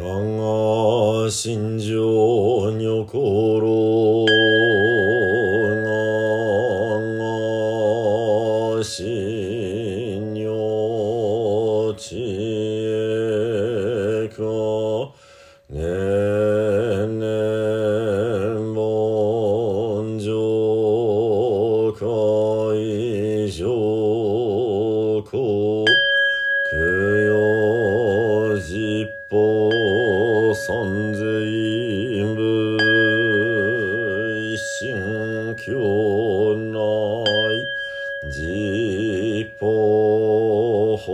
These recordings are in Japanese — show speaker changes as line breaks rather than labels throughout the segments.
我が心情にころ我が心女地境内実法崩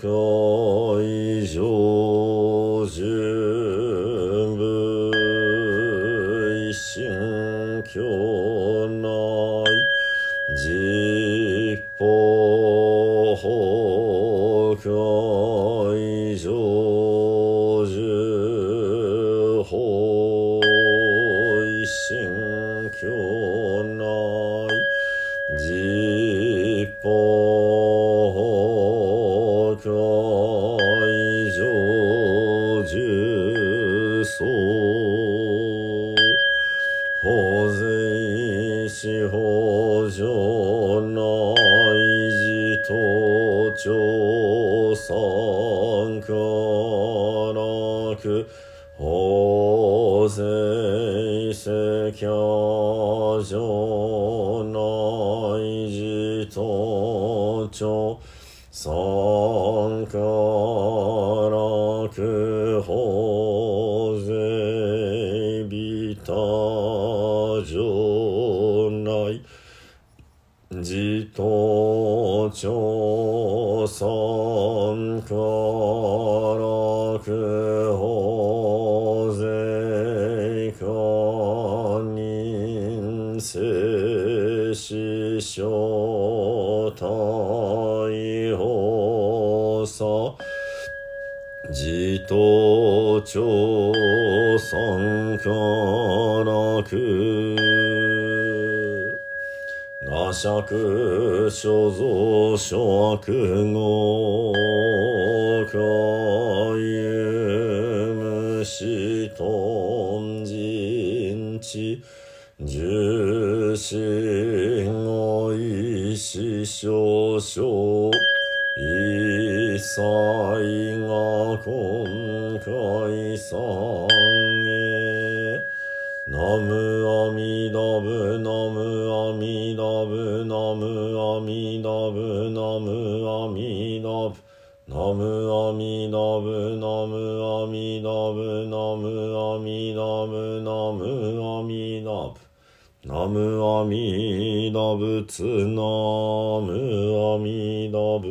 壊上純部心境内実法崩壊随四方上内事と調査からく法税世家上内事と調査からく法朝鮮から法税家人世師匠大法さ自頭朝鮮から社釈所蔵所釈語かゆむしとんじんち重心の意志少々一切が今回さのむあみのぶのむあみのぶのむあみのぶのむあみのぶのむあみのぶのむあみのぶナムアミダ仏ナムアミダブ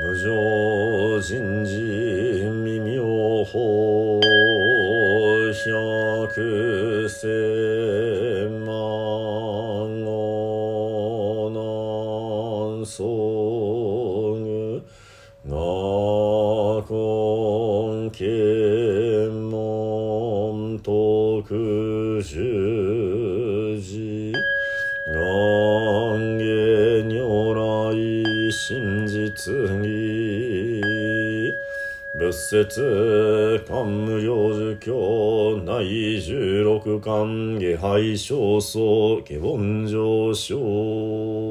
無常人事未妙法くせまごなんそぐなこんけもんとくじゅじがんげにょらいしんじつに仏説漢無量寿経内十六巻下拝正宗下凡上昇。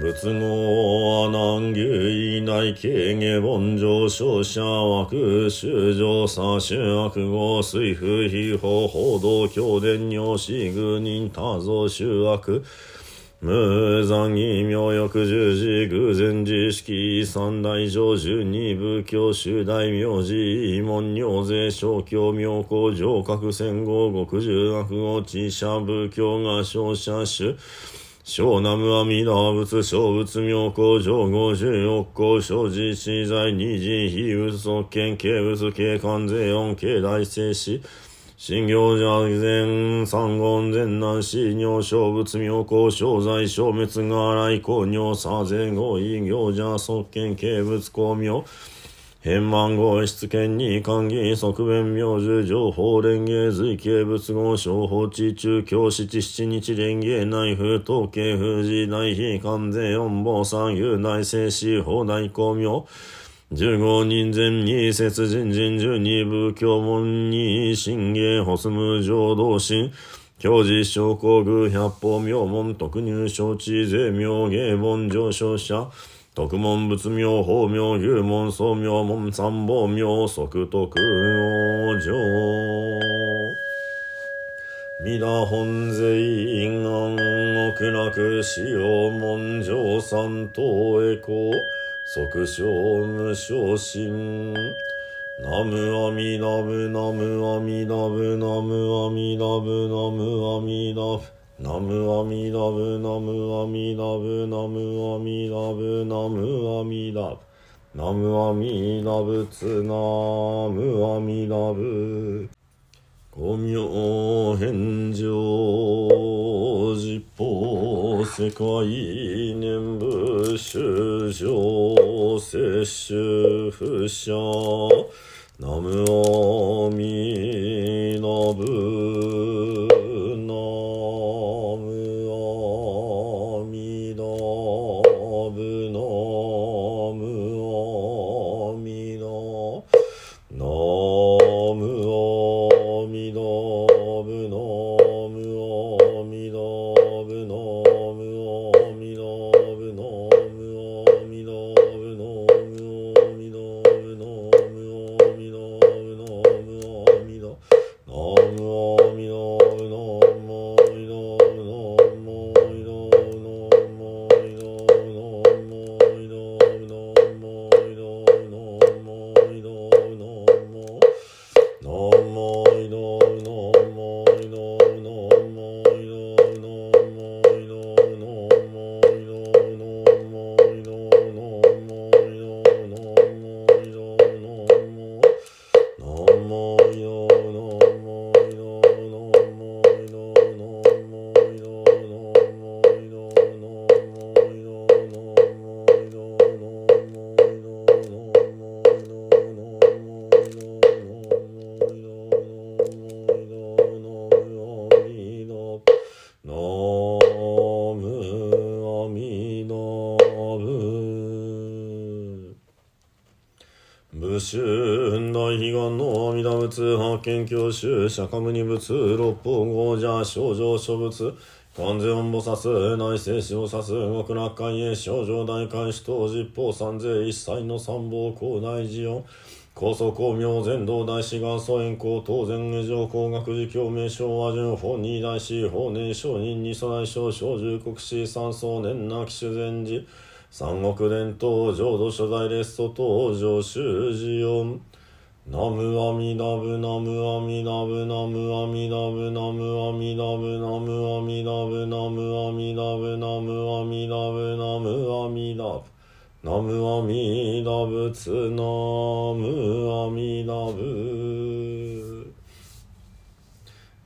仏語阿南牛以内形下凡上昇。者枠修上左修悪語水風秘法報道教伝尿死愚人多増修悪無残義妙欲十字偶然自式三大上十二部教修大名字異門尿税小教妙高上格戦後極十悪語知者仏教が勝者主。小南無阿弥陀仏小仏妙高上五十億光小寺資材二次非仏側見軽仏軽関税音軽大聖子新行者前三言前南市尿小仏妙高小在消滅が来光尿左前後異行者側見軽仏光明。変満号出権に関議側弁明樹情報連芸随形仏号小法地中京七七日連芸内府統計富士大非関税四坊三遊大聖師法大公明。十五人前に節人人十二部教門に神芸保住浄土神教示証拠宮百法明門特入承知税明芸本上昇者。特門仏名、法名、牛門、宗名、門、三宝名、即徳王上。皆本税願奥楽使用門上三等へ行。即小無昇進。ナムアミダブナムアミダブナムアミダブナムアミダブナムアミダブナムアミダブナムアミダブナムアミダブナムアミダブツナムアミダブ五明返上世界念仏修行摂取不捨。南無阿弥陀仏。研究宗釈迦牟尼仏六方豪者少女諸仏完全音菩薩内聖子を指す極楽海へ少女大開始等実法三世一切の三宝高大寺音高祖公明全道大師元祖円光当然下上工学寺教名称和順法二大師法年商人二祖内省小十国師三宗年なき修善寺三国伝統浄土所在レスト等上修寺音ナムアミダブナムアミダブナムアミダブナムアミダブナムアミダブナムアミダブナムアミダブナムアミダブ。ナムアミダブツナムアミダブ。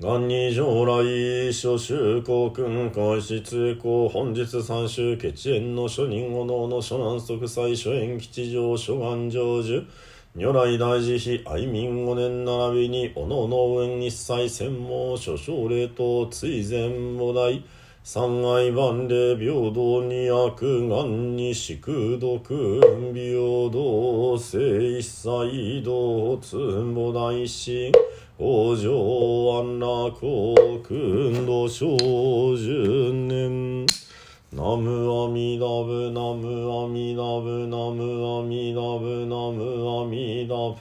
元に将来諸州公君開始通行本日三州血縁の諸人五能の諸南即祭諸縁吉祥諸願成就。如来大慈悲愛民五年並びにおのの運一切専門諸奨礼と追善母大三愛万礼平等に悪願に宿毒平等性一切同通母大師往生安楽国土小十年ナムアミダブナムアミダブナムアミダブナムアミダブ。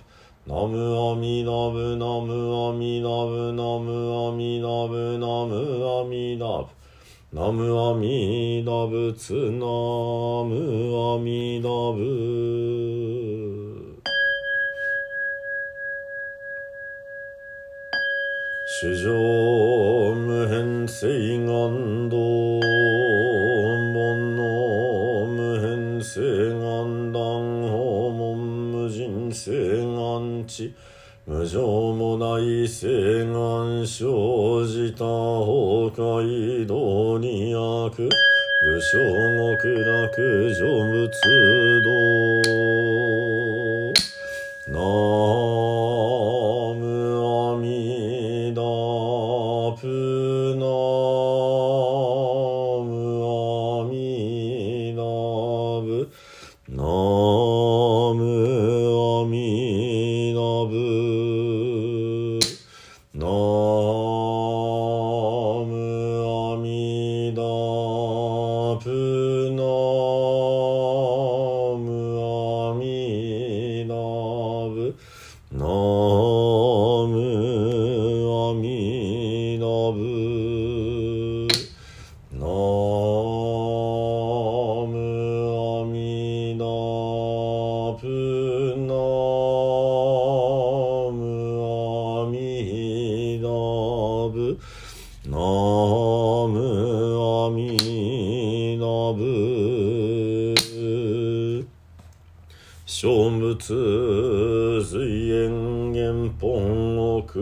ナムアミダブナムアミダブナムアミダブナムアミダブ。ナムアミダブツナムアミダブ。主上無変性願道。煩悩無変性願断訪問無人性願地。無常もない性願生じた崩壊道に悪。武将極楽成仏道。仏随縁元本奥不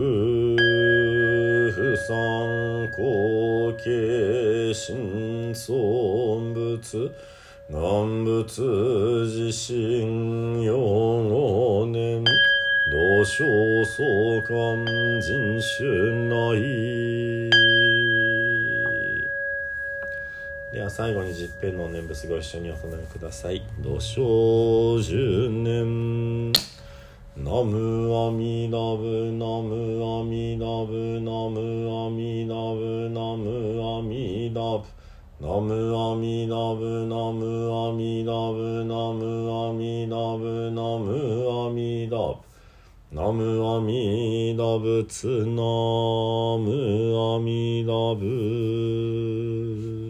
参後継新尊仏願仏自身用五年同小相関人種内では最後に十遍の念仏ご一緒にお唱えください。土生十年ナムアミダブナムアミダブナムアミダブナムアミダブナムアミダブナムアミダブナムアミダブナムアミダブナムアミダブツナムアミダブ